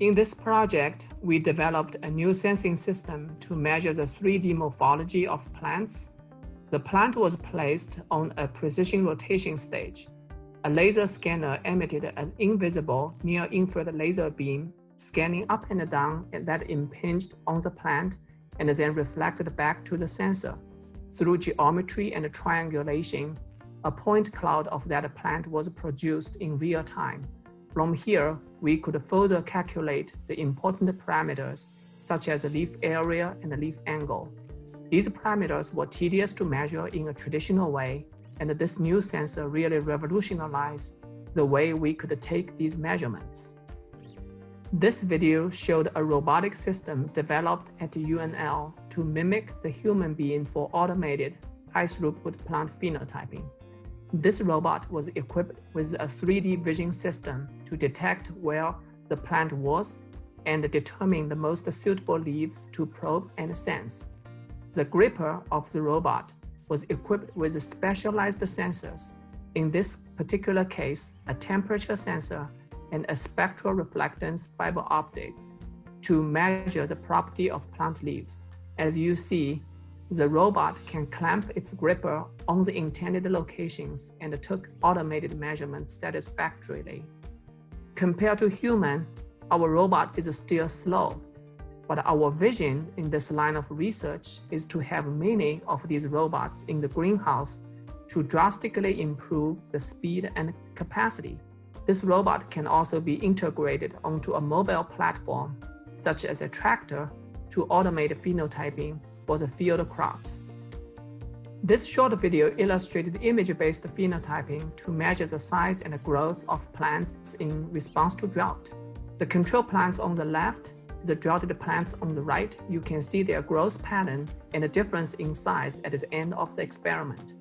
In this project, we developed a new sensing system to measure the 3D morphology of plants. The plant was placed on a precision rotation stage. A laser scanner emitted an invisible near-infrared laser beam scanning up and down that impinged on the plant and then reflected back to the sensor. Through geometry and triangulation, a point cloud of that plant was produced in real time. From here, we could further calculate the important parameters such as the leaf area and the leaf angle. These parameters were tedious to measure in a traditional way, and this new sensor really revolutionized the way we could take these measurements. This video showed a robotic system developed at UNL to mimic the human being for automated high-throughput plant phenotyping. This robot was equipped with a 3D vision system to detect where the plant was and determine the most suitable leaves to probe and sense. The gripper of the robot was equipped with specialized sensors, in this particular case, a temperature sensor and a spectral reflectance fiber optics to measure the property of plant leaves. As you see, the robot can clamp its gripper on the intended locations and took automated measurements satisfactorily. Compared to human, our robot is still slow, but our vision in this line of research is to have many of these robots in the greenhouse to drastically improve the speed and capacity. This robot can also be integrated onto a mobile platform, such as a tractor, to automate phenotyping for the field crops. This short video illustrated image-based phenotyping to measure the size and growth of plants in response to drought. The control plants on the left, the droughted plants on the right, you can see their growth pattern and the difference in size at the end of the experiment.